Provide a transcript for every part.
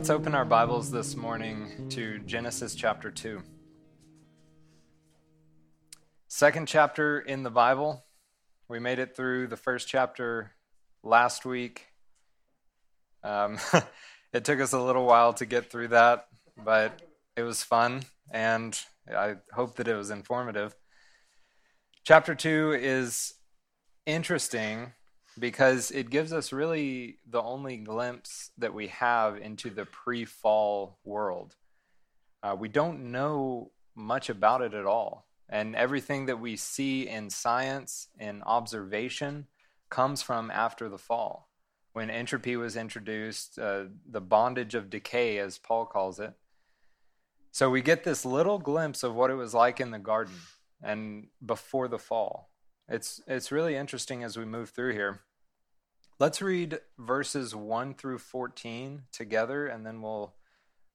Let's open our Bibles this morning to Genesis chapter 2. Second chapter in the Bible. We made it through the first chapter last week. Um, it took us a little while to get through that, but it was fun, and I hope that it was informative. Chapter 2 is interesting because it gives us really the only glimpse that we have into the pre fall world. Uh, we don't know much about it at all. And everything that we see in science and observation comes from after the fall. When entropy was introduced, uh, the bondage of decay, as Paul calls it. So we get this little glimpse of what it was like in the garden and before the fall. It's, it's really interesting as we move through here. Let's read verses 1 through 14 together, and then we'll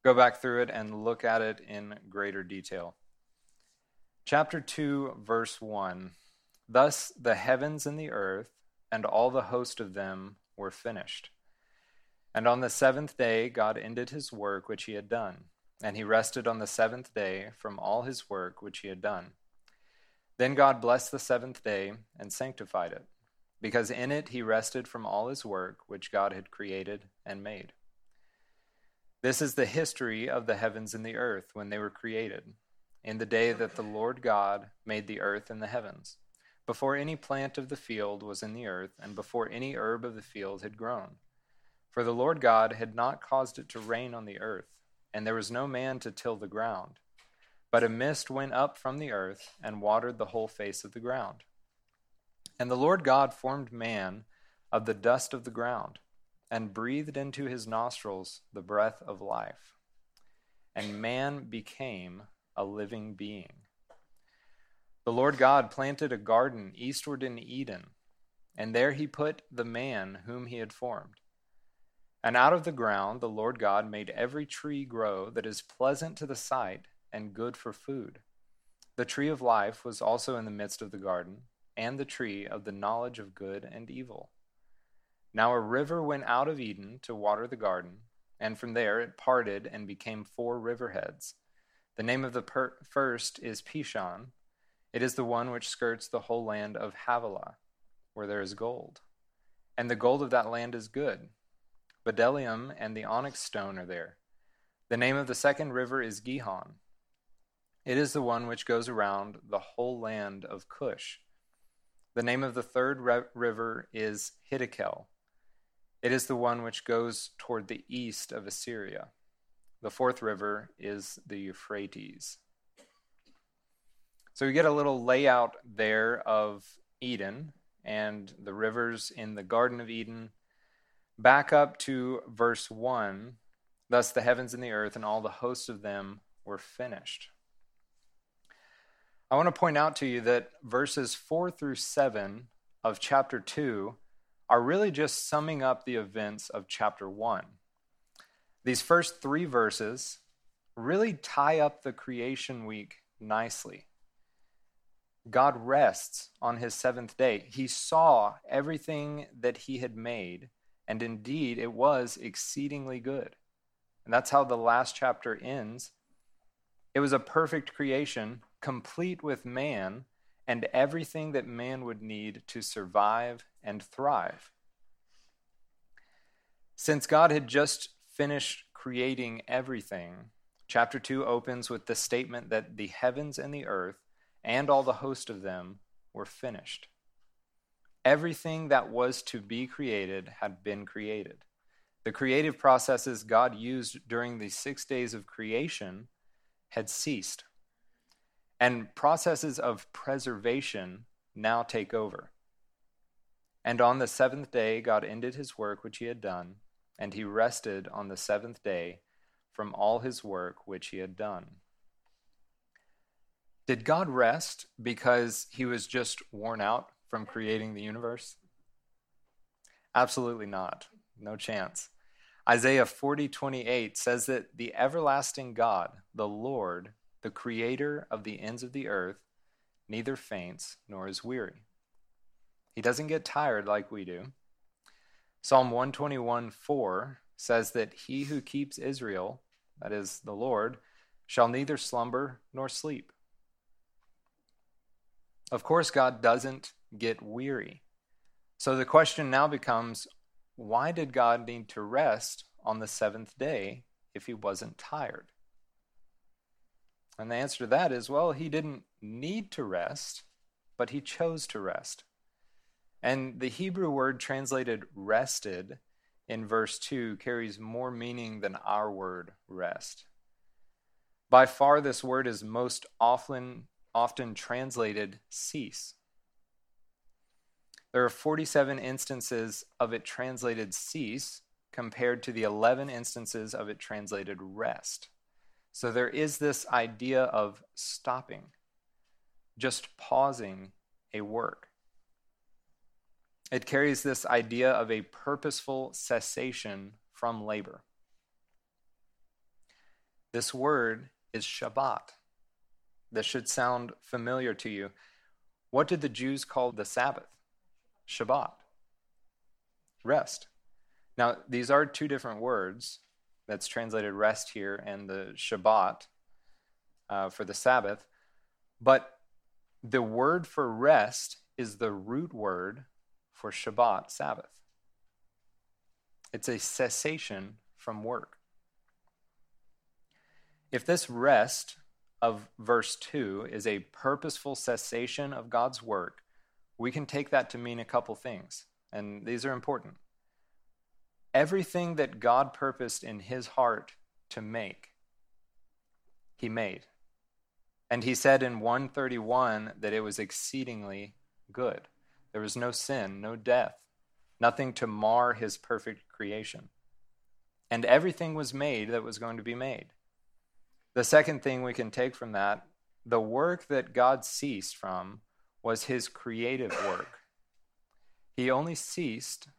go back through it and look at it in greater detail. Chapter 2, verse 1 Thus the heavens and the earth and all the host of them were finished. And on the seventh day, God ended his work which he had done, and he rested on the seventh day from all his work which he had done. Then God blessed the seventh day and sanctified it, because in it he rested from all his work which God had created and made. This is the history of the heavens and the earth when they were created, in the day that the Lord God made the earth and the heavens, before any plant of the field was in the earth, and before any herb of the field had grown. For the Lord God had not caused it to rain on the earth, and there was no man to till the ground. But a mist went up from the earth and watered the whole face of the ground. And the Lord God formed man of the dust of the ground, and breathed into his nostrils the breath of life. And man became a living being. The Lord God planted a garden eastward in Eden, and there he put the man whom he had formed. And out of the ground the Lord God made every tree grow that is pleasant to the sight and good for food. The tree of life was also in the midst of the garden, and the tree of the knowledge of good and evil. Now a river went out of Eden to water the garden, and from there it parted and became four river heads. The name of the per- first is Pishon. It is the one which skirts the whole land of Havilah, where there is gold. And the gold of that land is good. Bdellium and the onyx stone are there. The name of the second river is Gihon. It is the one which goes around the whole land of Cush. The name of the third re- river is Hiddekel. It is the one which goes toward the east of Assyria. The fourth river is the Euphrates. So we get a little layout there of Eden and the rivers in the Garden of Eden. Back up to verse 1 Thus the heavens and the earth and all the hosts of them were finished. I want to point out to you that verses 4 through 7 of chapter 2 are really just summing up the events of chapter 1. These first three verses really tie up the creation week nicely. God rests on his seventh day. He saw everything that he had made, and indeed it was exceedingly good. And that's how the last chapter ends. It was a perfect creation complete with man and everything that man would need to survive and thrive. Since God had just finished creating everything, chapter 2 opens with the statement that the heavens and the earth and all the host of them were finished. Everything that was to be created had been created. The creative processes God used during the six days of creation had ceased. And processes of preservation now take over. And on the seventh day, God ended his work which he had done, and he rested on the seventh day from all his work which he had done. Did God rest because he was just worn out from creating the universe? Absolutely not. No chance. Isaiah 40:28 says that the everlasting God, the Lord, the creator of the ends of the earth, neither faints nor is weary. He doesn't get tired like we do. Psalm 121 4 says that he who keeps Israel, that is the Lord, shall neither slumber nor sleep. Of course, God doesn't get weary. So the question now becomes why did God need to rest on the seventh day if he wasn't tired? And the answer to that is well, he didn't need to rest, but he chose to rest. And the Hebrew word translated rested in verse 2 carries more meaning than our word rest. By far, this word is most often, often translated cease. There are 47 instances of it translated cease compared to the 11 instances of it translated rest. So there is this idea of stopping, just pausing a work. It carries this idea of a purposeful cessation from labor. This word is Shabbat. This should sound familiar to you. What did the Jews call the Sabbath? Shabbat. Rest. Now, these are two different words that's translated rest here and the Shabbat uh, for the Sabbath. But the word for rest is the root word for Shabbat, Sabbath. It's a cessation from work. If this rest of verse 2 is a purposeful cessation of God's work, we can take that to mean a couple things, and these are important. Everything that God purposed in his heart to make, he made. And he said in 131 that it was exceedingly good. There was no sin, no death, nothing to mar his perfect creation. And everything was made that was going to be made. The second thing we can take from that the work that God ceased from was his creative work. He only ceased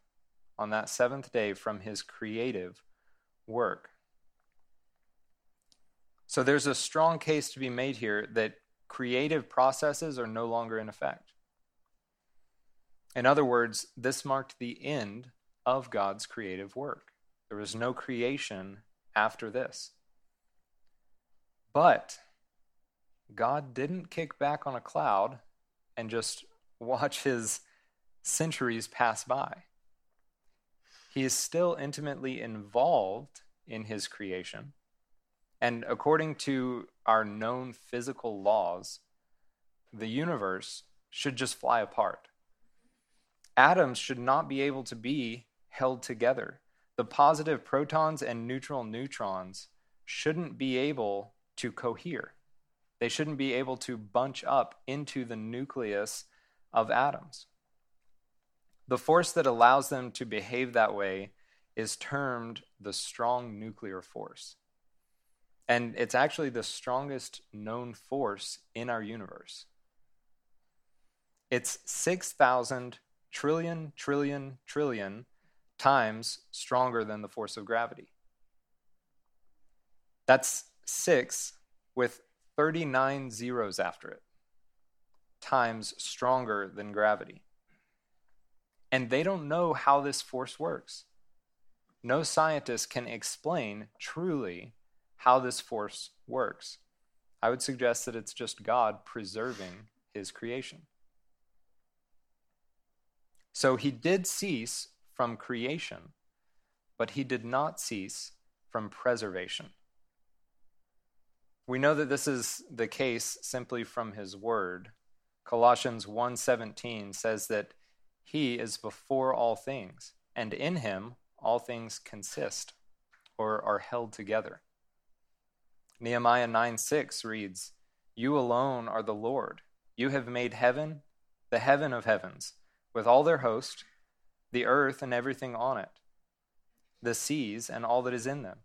on that seventh day from his creative work. So there's a strong case to be made here that creative processes are no longer in effect. In other words, this marked the end of God's creative work. There was no creation after this. But God didn't kick back on a cloud and just watch his centuries pass by. He is still intimately involved in his creation. And according to our known physical laws, the universe should just fly apart. Atoms should not be able to be held together. The positive protons and neutral neutrons shouldn't be able to cohere. They shouldn't be able to bunch up into the nucleus of atoms. The force that allows them to behave that way is termed the strong nuclear force. And it's actually the strongest known force in our universe. It's 6,000 trillion, trillion, trillion times stronger than the force of gravity. That's six with 39 zeros after it, times stronger than gravity. And they don't know how this force works. No scientist can explain truly how this force works. I would suggest that it's just God preserving his creation. So he did cease from creation, but he did not cease from preservation. We know that this is the case simply from his word. Colossians 1:17 says that he is before all things, and in him all things consist or are held together. Nehemiah 9:6 reads, "You alone are the Lord. You have made heaven, the heaven of heavens, with all their host, the earth and everything on it, the seas and all that is in them.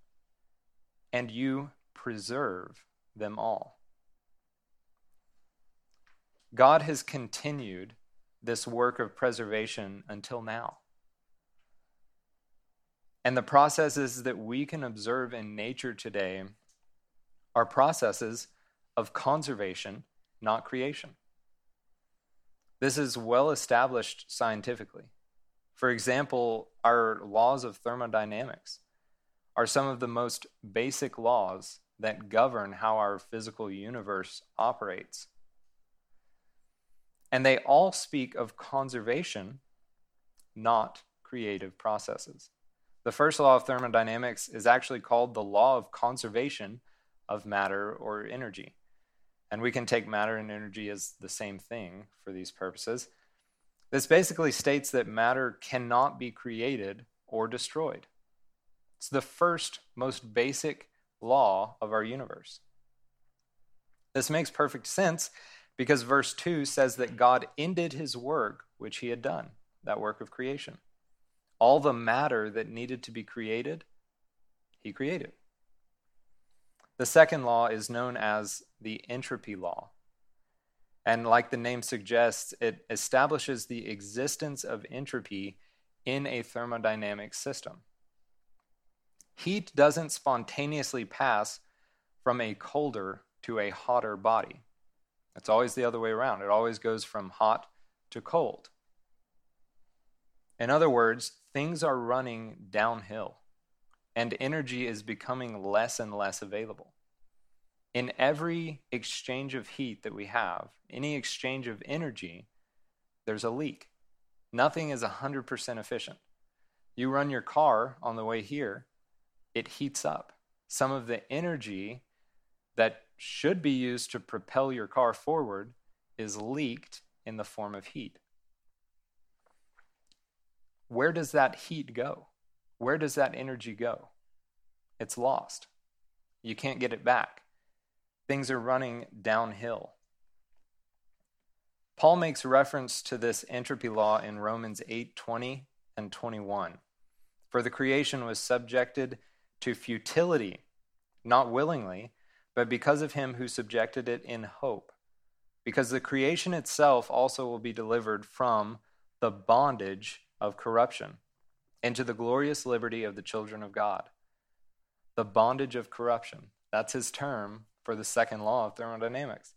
And you preserve them all. God has continued this work of preservation until now. And the processes that we can observe in nature today are processes of conservation, not creation. This is well established scientifically. For example, our laws of thermodynamics. are some of the most basic laws that govern how our physical universe operates. And they all speak of conservation, not creative processes. The first law of thermodynamics is actually called the law of conservation of matter or energy. And we can take matter and energy as the same thing for these purposes. This basically states that matter cannot be created or destroyed. It's the first, most basic law of our universe. This makes perfect sense because verse 2 says that God ended his work which he had done, that work of creation. All the matter that needed to be created, he created. The second law is known as the entropy law. And like the name suggests, it establishes the existence of entropy in a thermodynamic system. Heat doesn't spontaneously pass from a colder to a hotter body. It's always the other way around. It always goes from hot to cold. In other words, things are running downhill and energy is becoming less and less available. In every exchange of heat that we have, any exchange of energy, there's a leak. Nothing is 100% efficient. You run your car on the way here, it heats up. Some of the energy that should be used to propel your car forward is leaked in the form of heat. Where does that heat go? Where does that energy go? It's lost. You can't get it back. Things are running downhill. Paul makes reference to this entropy law in Romans 8:20 and 21. For the creation was subjected to futility, not willingly, but because of him who subjected it in hope. Because the creation itself also will be delivered from the bondage of corruption into the glorious liberty of the children of God. The bondage of corruption. That's his term for the second law of thermodynamics.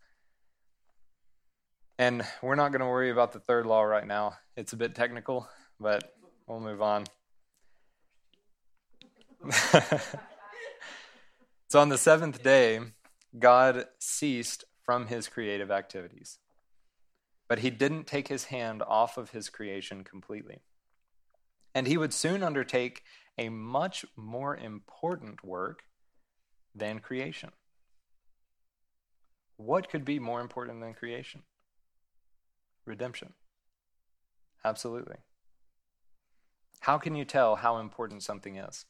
And we're not going to worry about the third law right now. It's a bit technical, but we'll move on. so on the seventh day, God ceased from his creative activities. But he didn't take his hand off of his creation completely. And he would soon undertake a much more important work than creation. What could be more important than creation? Redemption. Absolutely. How can you tell how important something is?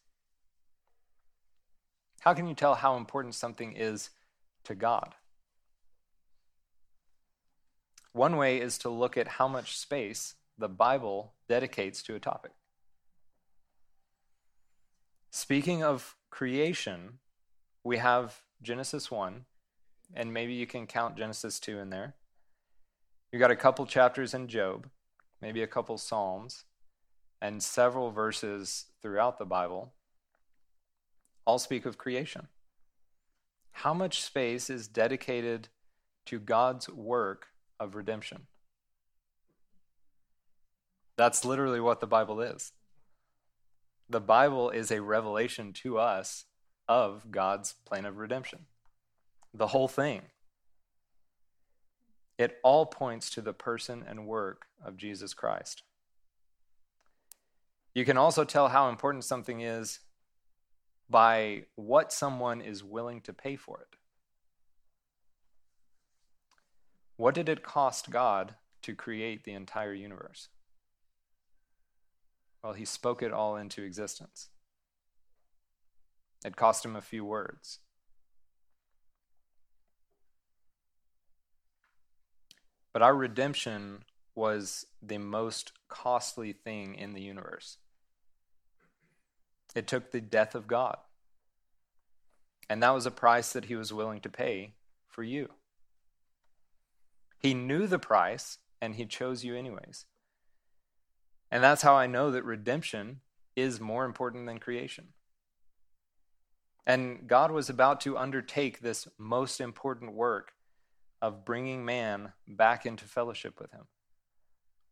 How can you tell how important something is to God? One way is to look at how much space the Bible dedicates to a topic. Speaking of creation, we have Genesis 1, and maybe you can count Genesis 2 in there. You got a couple chapters in Job, maybe a couple Psalms, and several verses throughout the Bible all speak of creation. How much space is dedicated to God's work of redemption? That's literally what the Bible is. The Bible is a revelation to us of God's plan of redemption. The whole thing. It all points to the person and work of Jesus Christ. You can also tell how important something is by what someone is willing to pay for it. What did it cost God to create the entire universe? Well, he spoke it all into existence. It cost him a few words. But our redemption was the most costly thing in the universe. It took the death of God. And that was a price that he was willing to pay for you. He knew the price and he chose you anyways. And that's how I know that redemption is more important than creation. And God was about to undertake this most important work of bringing man back into fellowship with him.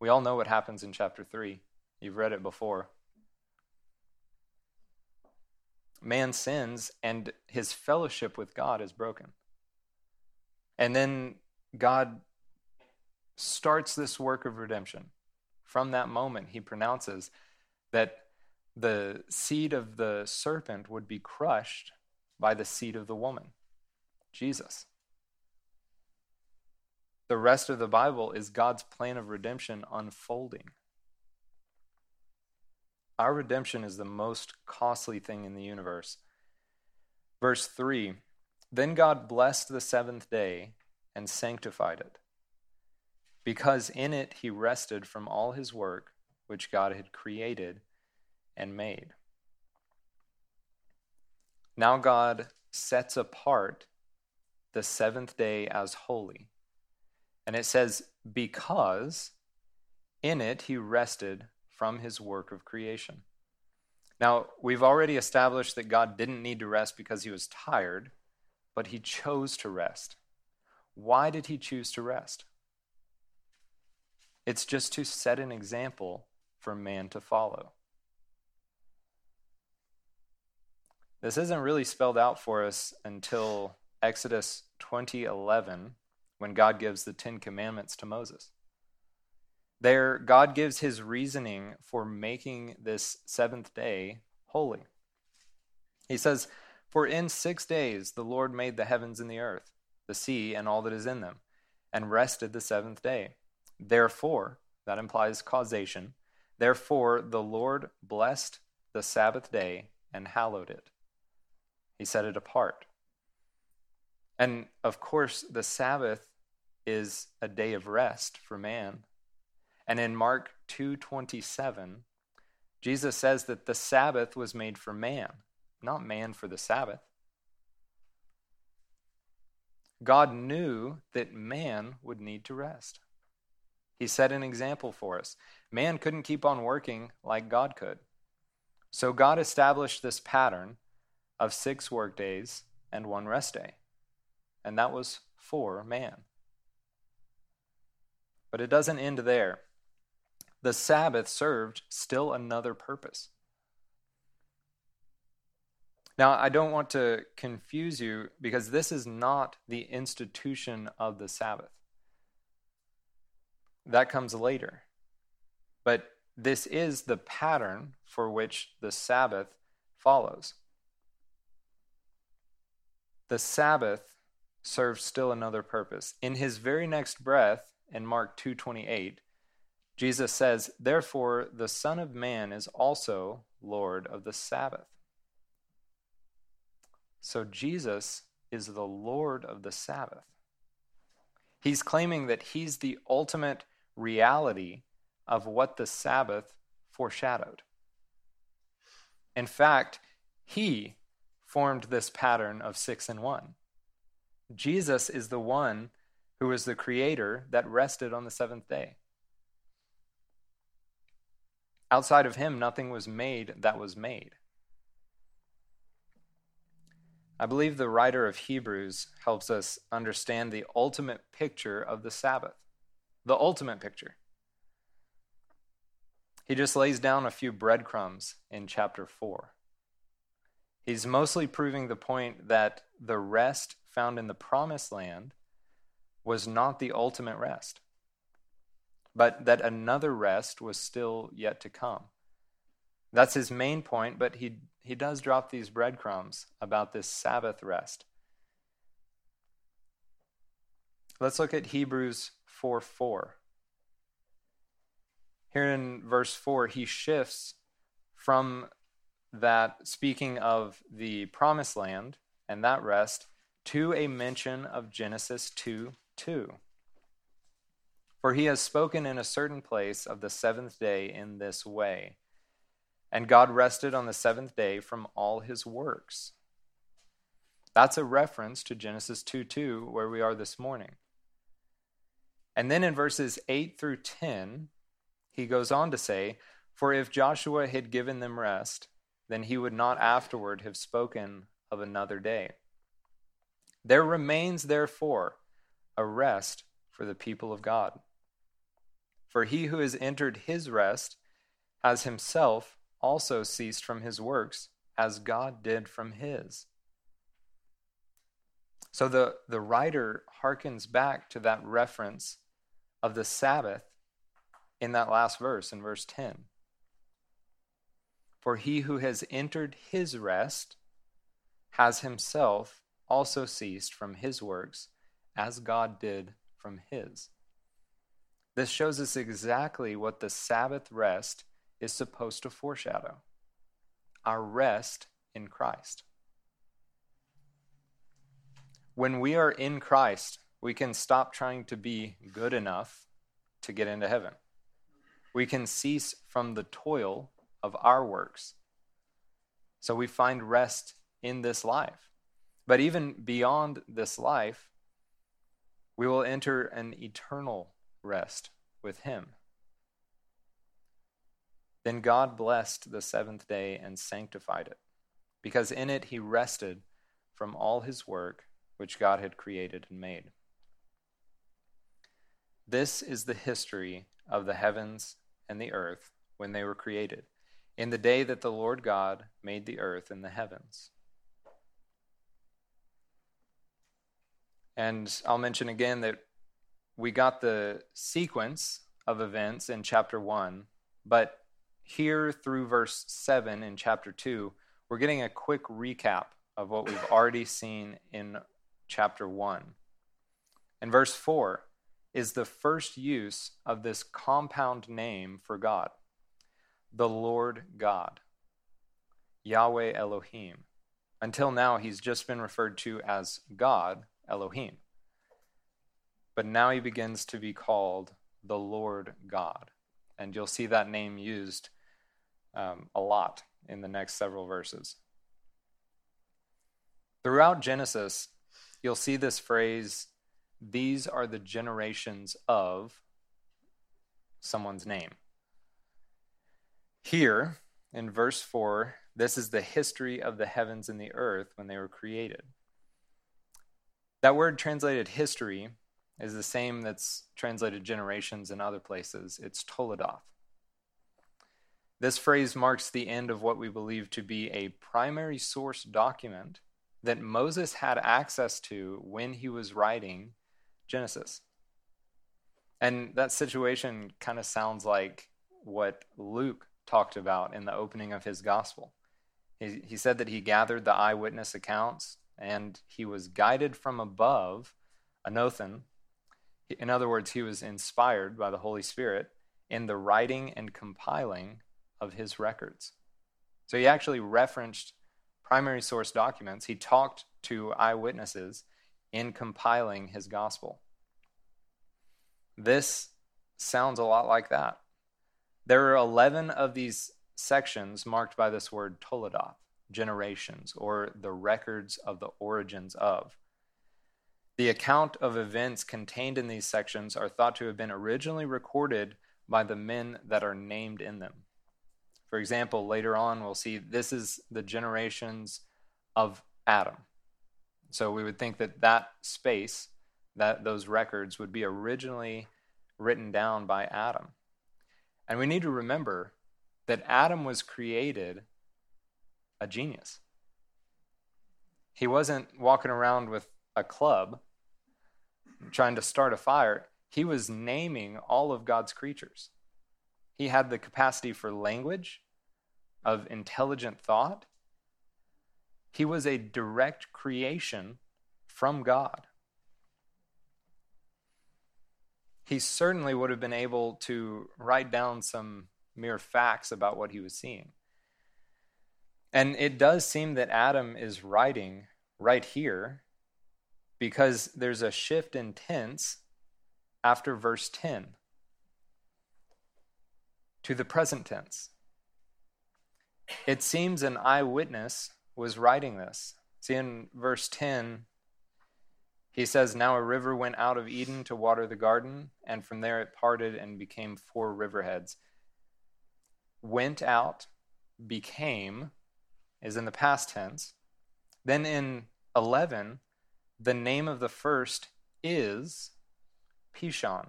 We all know what happens in chapter 3. You've read it before. Man sins and his fellowship with God is broken. And then God starts this work of redemption. From that moment, he pronounces that the seed of the serpent would be crushed by the seed of the woman, Jesus. The rest of the Bible is God's plan of redemption unfolding. Our redemption is the most costly thing in the universe. Verse 3 Then God blessed the seventh day and sanctified it, because in it he rested from all his work which God had created and made. Now God sets apart the seventh day as holy. And it says, because in it he rested from his work of creation. Now, we've already established that God didn't need to rest because he was tired, but he chose to rest. Why did he choose to rest? It's just to set an example for man to follow. This isn't really spelled out for us until Exodus 20:11 when God gives the 10 commandments to Moses. There God gives his reasoning for making this seventh day holy. He says, "For in 6 days the Lord made the heavens and the earth, the sea and all that is in them, and rested the seventh day. Therefore, that implies causation, therefore the Lord blessed the Sabbath day and hallowed it." He set it apart. And of course, the Sabbath is a day of rest for man. And in Mark 2:27, Jesus says that the Sabbath was made for man, not man for the Sabbath. God knew that man would need to rest. He set an example for us. Man couldn't keep on working like God could. So God established this pattern of six workdays and one rest day. And that was for man. But it doesn't end there. The Sabbath served still another purpose. Now, I don't want to confuse you because this is not the institution of the Sabbath. That comes later. But this is the pattern for which the Sabbath follows the Sabbath serves still another purpose. In his very next breath, in Mark 2:28, Jesus says, "Therefore the Son of Man is also Lord of the Sabbath." So Jesus is the Lord of the Sabbath. He's claiming that he's the ultimate reality of what the Sabbath foreshadowed. In fact, he formed this pattern of six and one. Jesus is the one who is the creator that rested on the seventh day. Outside of him, nothing was made that was made. I believe the writer of Hebrews helps us understand the ultimate picture of the Sabbath. The ultimate picture. He just lays down a few breadcrumbs in chapter 4. He's mostly proving the point that the rest found in the promised land was not the ultimate rest, but that another rest was still yet to come. That's his main point, but he, he does drop these breadcrumbs about this Sabbath rest. Let's look at Hebrews 4 4. Here in verse 4, he shifts from that speaking of the promised land and that rest to a mention of Genesis 2 2. For he has spoken in a certain place of the seventh day in this way. And God rested on the seventh day from all his works. That's a reference to Genesis 2 2, where we are this morning. And then in verses 8 through 10, he goes on to say, For if Joshua had given them rest, then he would not afterward have spoken of another day. There remains, therefore, a rest for the people of God. For he who has entered his rest has himself also ceased from his works, as God did from his. So the, the writer harkens back to that reference of the Sabbath in that last verse, in verse 10. For he who has entered his rest has himself also ceased from his works, as God did from his. This shows us exactly what the Sabbath rest is supposed to foreshadow our rest in Christ. When we are in Christ, we can stop trying to be good enough to get into heaven. We can cease from the toil of our works. So we find rest in this life. But even beyond this life, we will enter an eternal rest with Him. Then God blessed the seventh day and sanctified it, because in it He rested from all His work which God had created and made. This is the history of the heavens and the earth when they were created, in the day that the Lord God made the earth and the heavens. And I'll mention again that we got the sequence of events in chapter 1, but here through verse 7 in chapter 2, we're getting a quick recap of what we've already seen in chapter 1. And verse 4 is the first use of this compound name for God the Lord God, Yahweh Elohim. Until now, he's just been referred to as God, Elohim. But now he begins to be called the Lord God. And you'll see that name used um, a lot in the next several verses. Throughout Genesis, you'll see this phrase, these are the generations of someone's name. Here, in verse 4, this is the history of the heavens and the earth when they were created. That word translated history is the same that's translated generations in other places. It's Toledoth. This phrase marks the end of what we believe to be a primary source document that Moses had access to when he was writing Genesis. And that situation kind of sounds like what Luke talked about in the opening of his gospel. He, he said that he gathered the eyewitness accounts and he was guided from above, anothen. In other words, he was inspired by the Holy Spirit in the writing and compiling of his records. So he actually referenced primary source documents. He talked to eyewitnesses in compiling his gospel. This sounds a lot like that. There are 11 of these sections marked by this word Toledoth, generations, or the records of the origins of. The account of events contained in these sections are thought to have been originally recorded by the men that are named in them. For example, later on, we'll see this is the generations of Adam. So we would think that that space, that those records would be originally written down by Adam. And we need to remember that Adam was created a genius. He wasn't walking around with a club trying to start a fire. He was naming all of God's creatures. He had the capacity for language, of intelligent thought. He was a direct creation from God. He certainly would have been able to write down some mere facts about what he was seeing. And it does seem that Adam is writing right here because there's a shift in tense after verse 10 to the present tense. It seems an eyewitness was writing this. See, in verse 10, he says, Now a river went out of Eden to water the garden, and from there it parted and became four riverheads. Went out, became, is in the past tense. Then in 11, the name of the first is Pishon.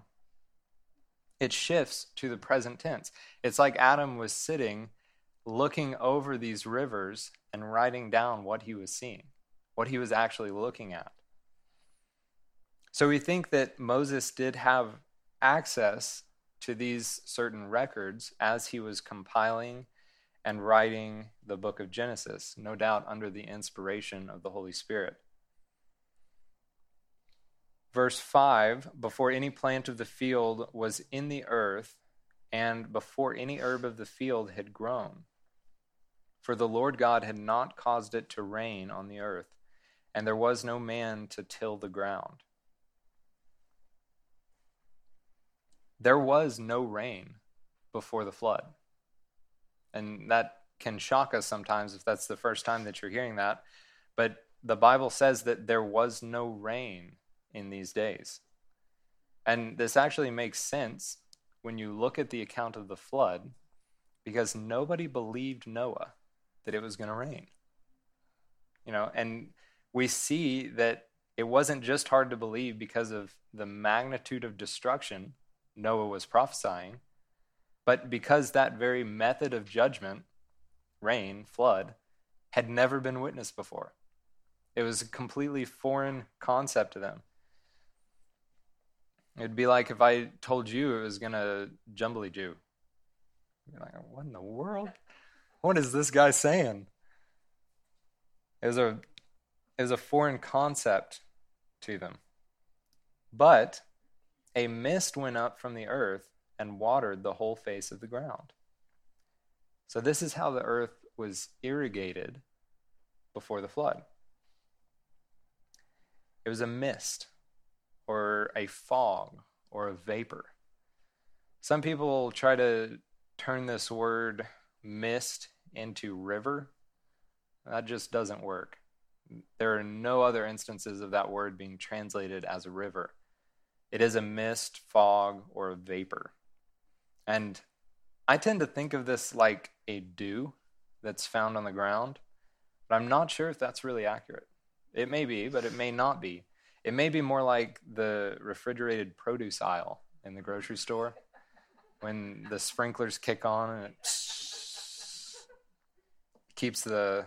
It shifts to the present tense. It's like Adam was sitting looking over these rivers and writing down what he was seeing, what he was actually looking at. So we think that Moses did have access to these certain records as he was compiling and writing the book of Genesis, no doubt under the inspiration of the Holy Spirit. Verse 5 Before any plant of the field was in the earth, and before any herb of the field had grown, for the Lord God had not caused it to rain on the earth, and there was no man to till the ground. There was no rain before the flood. And that can shock us sometimes if that's the first time that you're hearing that. But the Bible says that there was no rain in these days. And this actually makes sense when you look at the account of the flood because nobody believed Noah that it was going to rain. You know, and we see that it wasn't just hard to believe because of the magnitude of destruction Noah was prophesying, but because that very method of judgment, rain, flood, had never been witnessed before. It was a completely foreign concept to them. It'd be like if I told you it was to jumbly Jew. You're like, what in the world? What is this guy saying? It was a it was a foreign concept to them. But a mist went up from the earth and watered the whole face of the ground. So, this is how the earth was irrigated before the flood. It was a mist, or a fog, or a vapor. Some people try to turn this word mist into river. That just doesn't work. There are no other instances of that word being translated as a river. It is a mist, fog, or a vapor. And I tend to think of this like a dew that's found on the ground, but I'm not sure if that's really accurate. It may be, but it may not be. It may be more like the refrigerated produce aisle in the grocery store when the sprinklers kick on and it keeps the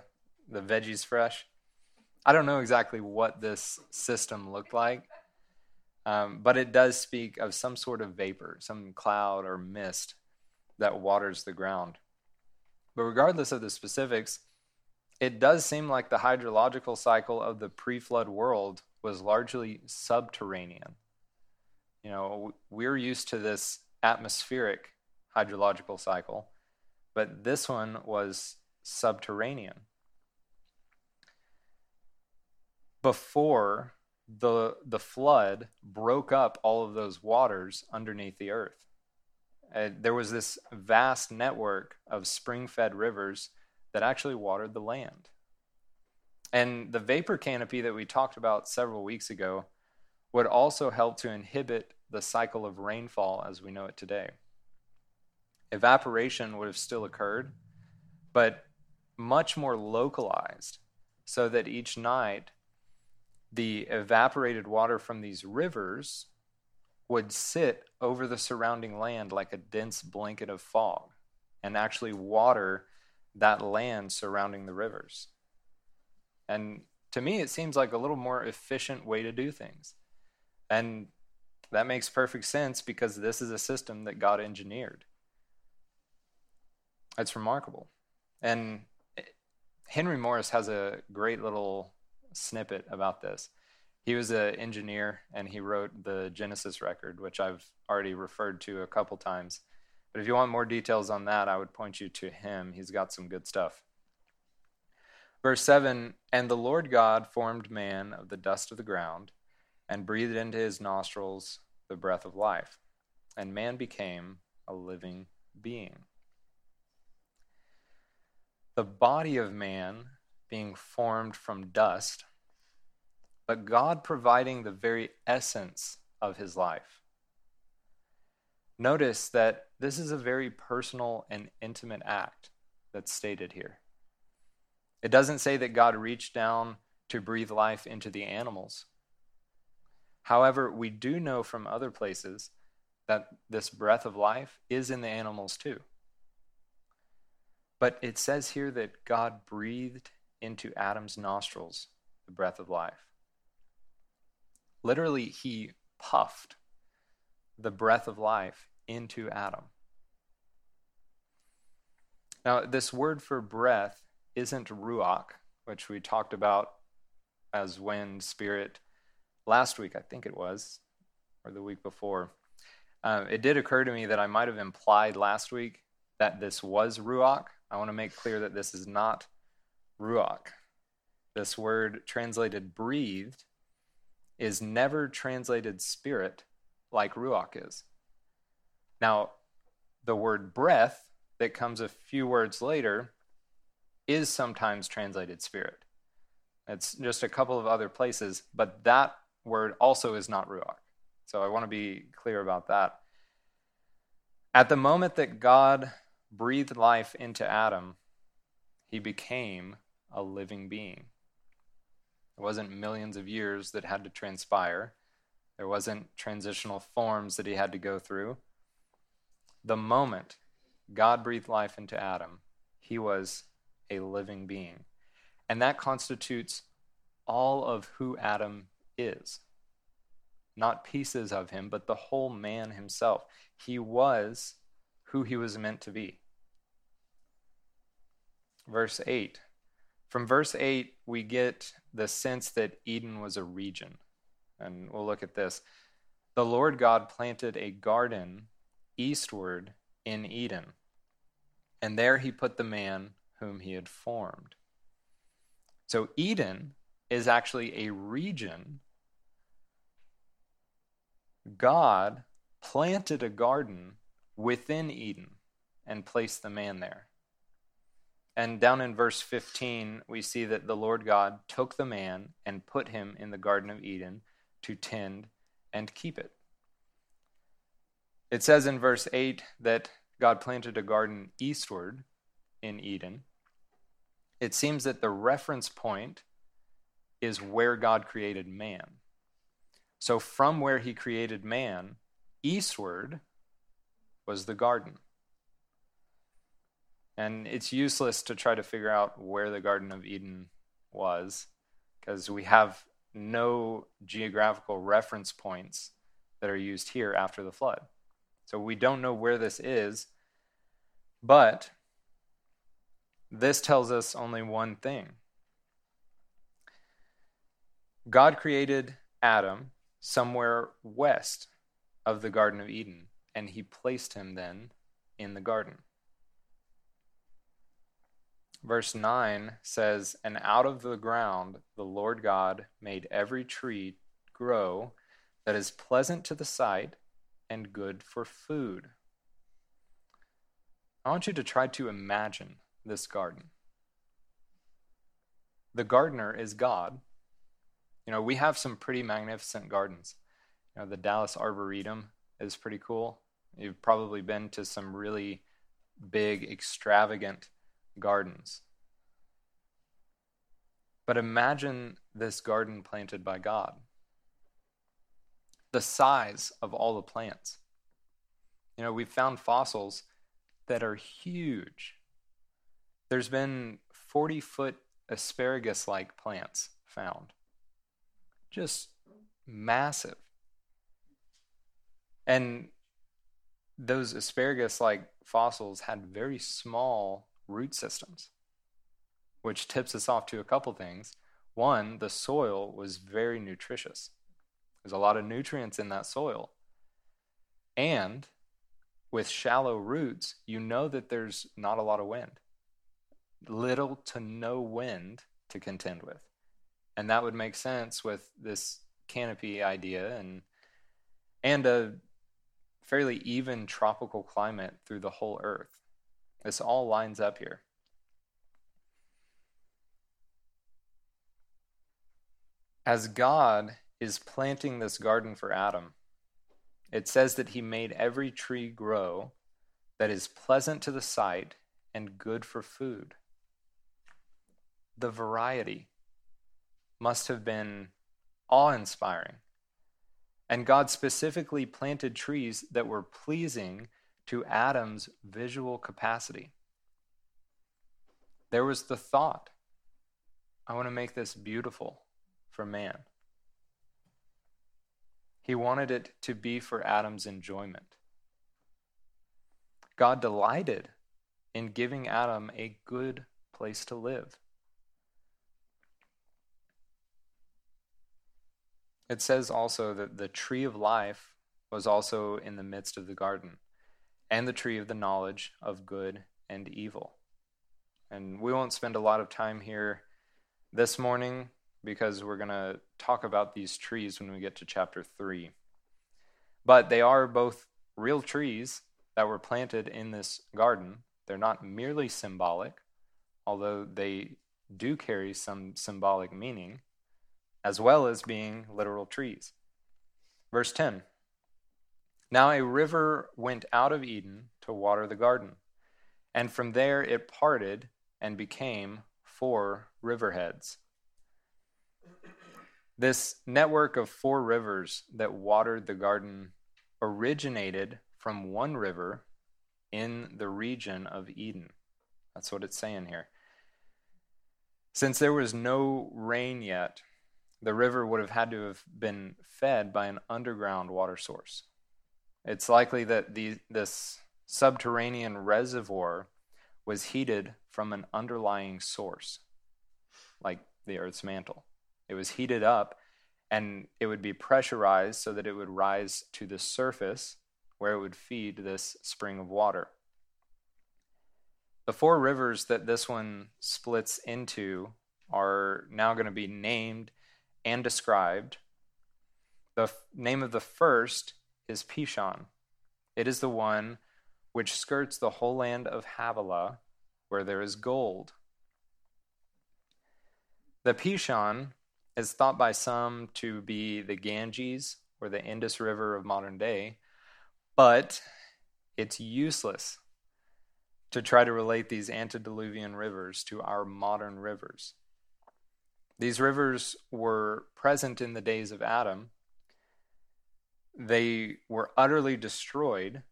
the veggies fresh. I don't know exactly what this system looked like, um, but it does speak of some sort of vapor, some cloud or mist that waters the ground. But regardless of the specifics, it does seem like the hydrological cycle of the pre flood world was largely subterranean. You know, we're used to this atmospheric hydrological cycle, but this one was subterranean. Before the the flood broke up all of those waters underneath the earth. Uh, there was this vast network of spring-fed rivers that actually watered the land. And the vapor canopy that we talked about several weeks ago would also help to inhibit the cycle of rainfall as we know it today. Evaporation would have still occurred, but much more localized, so that each night the evaporated water from these rivers would sit over the surrounding land like a dense blanket of fog and actually water that land surrounding the rivers. And to me, it seems like a little more efficient way to do things. And that makes perfect sense because this is a system that God engineered. It's remarkable. And Henry Morris has a great little snippet about this. He was an engineer and he wrote the Genesis record, which I've already referred to a couple times. But if you want more details on that, I would point you to him. He's got some good stuff. Verse 7 And the Lord God formed man of the dust of the ground and breathed into his nostrils the breath of life, and man became a living being. The body of man being formed from dust, but God providing the very essence of his life. Notice that this is a very personal and intimate act that's stated here. It doesn't say that God reached down to breathe life into the animals. However, we do know from other places that this breath of life is in the animals too. But it says here that God breathed into Adam's nostrils the breath of life. Literally, he puffed the breath of life into Adam. Now, this word for breath isn't ruach, which we talked about as wind, spirit, last week, I think it was, or the week before. Uh, it did occur to me that I might have implied last week that this was ruach. I want to make clear that this is not ruach. This word translated breathed is never translated spirit like ruach is. Now, the word breath that comes a few words later is sometimes translated spirit. It's just a couple of other places, but that word also is not ruach. So I want to be clear about that. At the moment that God breathed life into Adam, he became a living being. It wasn't millions of years that had to transpire. There wasn't transitional forms that he had to go through. The moment God breathed life into Adam, he was a living being. And that constitutes all of who Adam is. Not pieces of him, but the whole man himself. He was who he was meant to be. Verse 8. From verse 8, we get the sense that Eden was a region. And we'll look at this. The Lord God planted a garden eastward in Eden, and there he put the man whom he had formed. So Eden is actually a region. God planted a garden within Eden and placed the man there. And down in verse 15, we see that the Lord God took the man and put him in the Garden of Eden to tend and keep it. It says in verse 8 that God planted a garden eastward in Eden. It seems that the reference point is where God created man. So, from where he created man, eastward was the garden. And it's useless to try to figure out where the Garden of Eden was because we have no geographical reference points that are used here after the flood. So we don't know where this is, but this tells us only one thing God created Adam somewhere west of the Garden of Eden, and he placed him then in the garden. Verse 9 says, And out of the ground the Lord God made every tree grow that is pleasant to the sight and good for food. I want you to try to imagine this garden. The gardener is God. You know, we have some pretty magnificent gardens. You know, the Dallas Arboretum is pretty cool. You've probably been to some really big, extravagant gardens. But imagine this garden planted by God. The size of all the plants. You know, we've found fossils that are huge. There's been 40 foot asparagus like plants found. Just massive. And those asparagus like fossils had very small root systems, which tips us off to a couple things. One, the soil was very nutritious. There's a lot of nutrients in that soil. And with shallow roots, you know that there's not a lot of wind. Little to no wind to contend with. And that would make sense with this canopy idea and and a fairly even tropical climate through the whole earth. This all lines up here. As God is planting this garden for Adam, it says that he made every tree grow that is pleasant to the sight and good for food. The variety must have been awe inspiring. And God specifically planted trees that were pleasing to Adam's visual capacity. there was the thought I want to make this beautiful for man. He wanted it to be for Adam's enjoyment. God delighted in giving Adam a good place to live. It says also that the tree of life was also in the midst of the garden, and the tree of the knowledge of good and evil. And we won't spend a lot of time here this morning because we're going to talk about these trees when we get to chapter 3. But they are both real trees that were planted in this garden. They're not merely symbolic, although they do carry some symbolic meaning, as well as being literal trees. Verse 10 Now a river went out of Eden to water the garden, and from there it parted and became four riverheads. This network of four rivers that watered the garden originated from one river in the region of Eden. That's what it's saying here. Since there was no rain yet, the river would have had to have been fed by an underground water source. It's likely that the, this subterranean reservoir was heated from an underlying source, like the Earth's mantle. It was heated up and it would be pressurized so that it would rise to the surface where it would feed this spring of water. The four rivers that this one splits into are now going to be named and described. The f- name of the first is Pishon. It is the one which skirts the whole land of Havilah, where there is gold. The Pishon is thought by some to be the Ganges or the Indus River of modern day, but it's useless to try to relate these antediluvian rivers to our modern rivers. These rivers were present in the days of Adam. They were utterly destroyed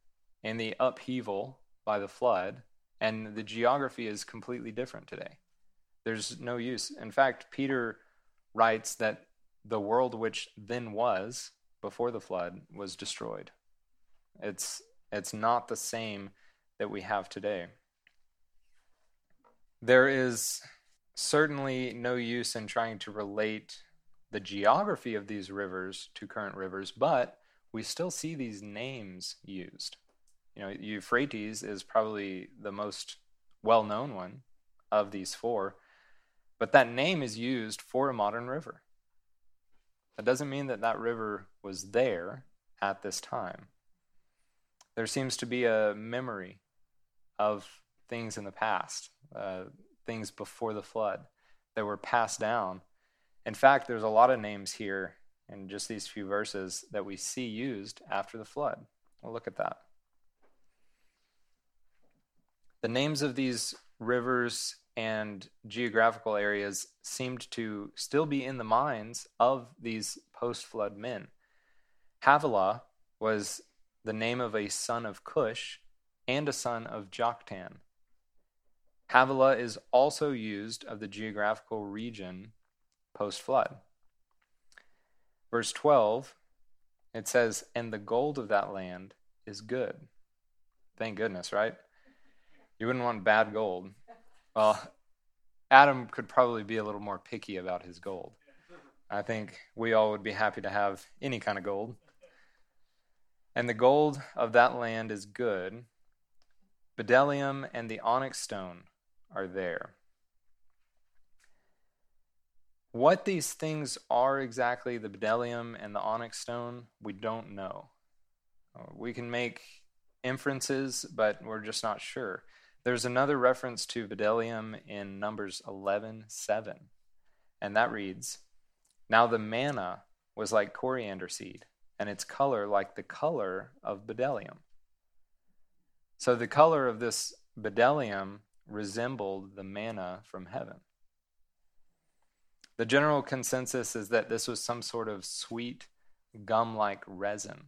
in the upheaval by the flood, and the geography is completely different today. There's no use. In fact, Peter writes that the world which then was before the flood was destroyed. It's it's not the same that we have today. There is certainly no use in trying to relate the geography of these rivers to current rivers, but we still see these names used. You know, Euphrates is probably the most well known one of these four, but that name is used for a modern river. That doesn't mean that that river was there at this time there seems to be a memory of things in the past, uh, things before the flood that were passed down. In fact, there's a lot of names here in just these few verses that we see used after the flood. We'll look at that. The names of these rivers and geographical areas seemed to still be in the minds of these post flood men. Havilah was the name of a son of Cush and a son of Joktan. Havilah is also used of the geographical region post flood. Verse 12, it says, And the gold of that land is good. Thank goodness, right? You wouldn't want bad gold. Well, Adam could probably be a little more picky about his gold. I think we all would be happy to have any kind of gold. And the gold of that land is good. Bdellium and the onyx stone are there. What these things are exactly, the bdellium and the onyx stone, we don't know. We can make inferences, but we're just not sure. There's another reference to bdellium in Numbers 11 7, and that reads Now the manna was like coriander seed and its color like the color of bdellium. So the color of this bdellium resembled the manna from heaven. The general consensus is that this was some sort of sweet, gum like resin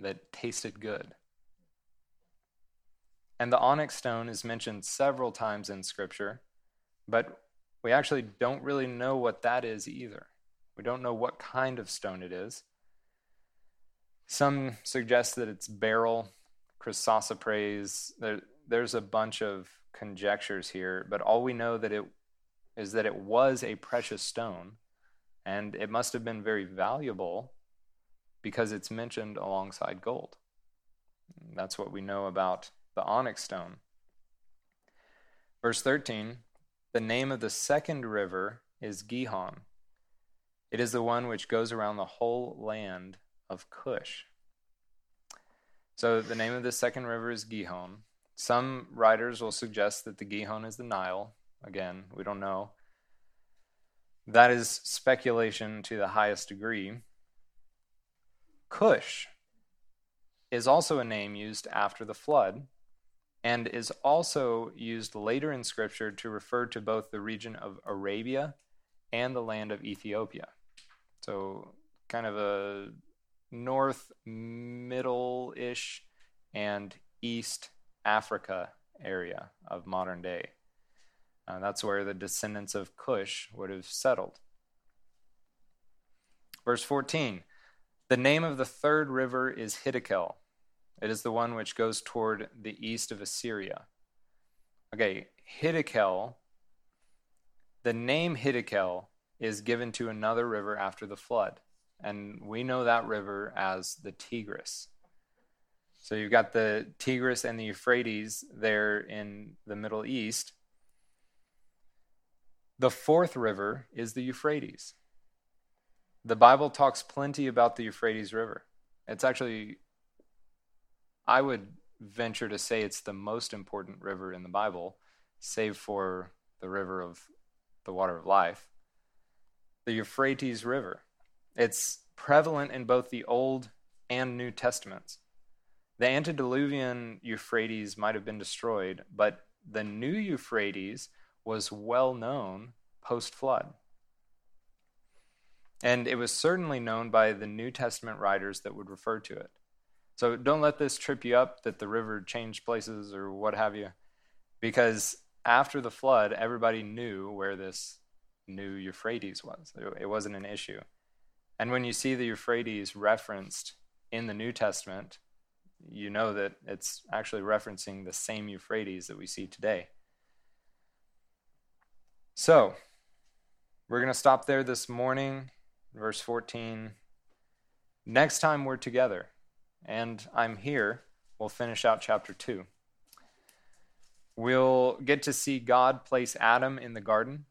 that tasted good. And the onyx stone is mentioned several times in Scripture. But we actually don't really know what that is either. We don't know what kind of stone it is. Some suggest that it's beryl, chrysoprase. There, there's a bunch of conjectures here, but all we know that it is that it was a precious stone, and it must have been very valuable because it's mentioned alongside gold. That's what we know about the onyx stone. Verse 13 The name of the second river is Gihon. It is the one which goes around the whole land of Cush. So the name of the second river is Gihon. Some writers will suggest that the Gihon is the Nile. Again, we don't know. That is speculation to the highest degree. Cush is also a name used after the flood and is also used later in Scripture to refer to both the region of Arabia and the land of Ethiopia. So, kind of a north, middle ish, and east Africa area of modern day. Uh, that's where the descendants of Cush would have settled. Verse 14 The name of the third river is Hiddekel. It is the one which goes toward the east of Assyria. Okay, Hiddekel, the name Hiddekel is given to another river after the flood. And we know that river as the Tigris. So you've got the Tigris and the Euphrates there in the Middle East. The fourth river is the Euphrates. The Bible talks plenty about the Euphrates River. It's actually, I would venture to say it's the most important river in the Bible, save for the river of the water of life the Euphrates River. It's prevalent in both the Old and New Testaments. The antediluvian Euphrates might have been destroyed, but the new Euphrates was well known post flood. And it was certainly known by the New Testament writers that would refer to it. So don't let this trip you up that the river changed places or what have you, because after the flood, everybody knew where this new Euphrates was. It wasn't an issue. And when you see the Euphrates referenced in the New Testament, you know that it's actually referencing the same Euphrates that we see today. So, we're going to stop there this morning, verse 14. Next time we're together, and I'm here, we'll finish out chapter 2. We'll get to see God place Adam in the garden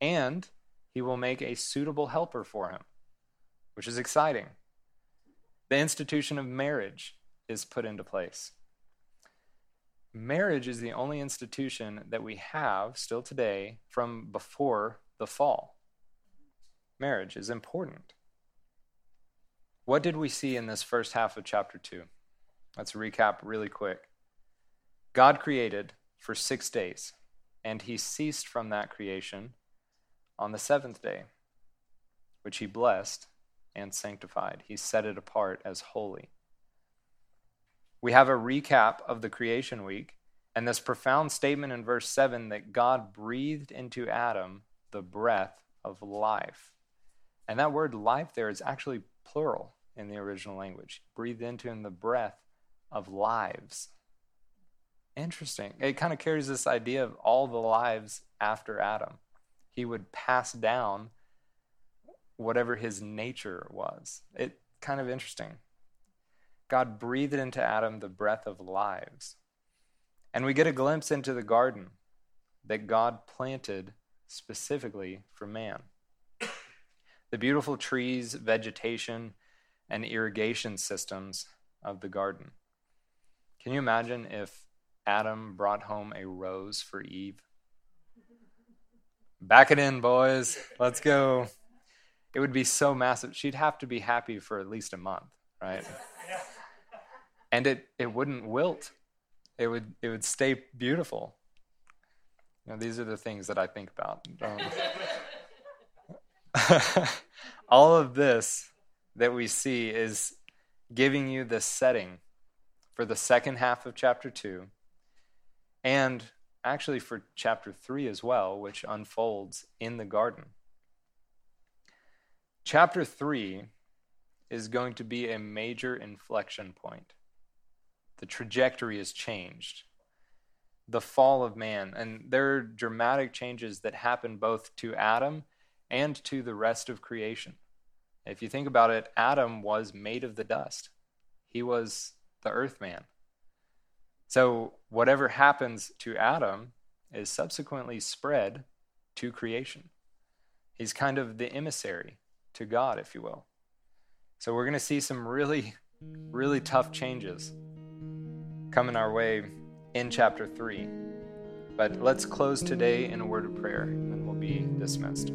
and he will make a suitable helper for him, which is exciting. The institution of marriage is put into place. Marriage is the only institution that we have still today from before the fall. Marriage is important. What did we see in this first half of chapter 2? Let's recap really quick. God created for six days, and he ceased from that creation on the seventh day, which he blessed and sanctified. He set it apart as holy. We have a recap of the creation week and this profound statement in verse 7 that God breathed into Adam the breath of life. And that word life there is actually plural in the original language. Breathed into him the breath of lives. Interesting. It kind of carries this idea of all the lives after Adam he would pass down whatever his nature was. It kind of interesting. God breathed into Adam the breath of lives. And we get a glimpse into the garden that God planted specifically for man. The beautiful trees, vegetation, and irrigation systems of the garden. Can you imagine if Adam brought home a rose for Eve? Back it in, boys. Let's go. It would be so massive. She'd have to be happy for at least a month, right? And it, it wouldn't wilt. It would it would stay beautiful. You know, these are the things that I think about. Um, all of this that we see is giving you the setting for the second half of chapter 2 and actually for chapter 3 as well, which unfolds in the garden. Chapter 3 is going to be a major inflection point. The trajectory is changed. The fall of man, and there are dramatic changes that happen both to Adam and to the rest of creation. If you think about it, Adam was made of the dust, he was the earth man. So, whatever happens to Adam is subsequently spread to creation. He's kind of the emissary to God, if you will. So we're going to see some really, really tough changes coming our way in chapter 3. But let's close today in a word of prayer, and then we'll be dismissed.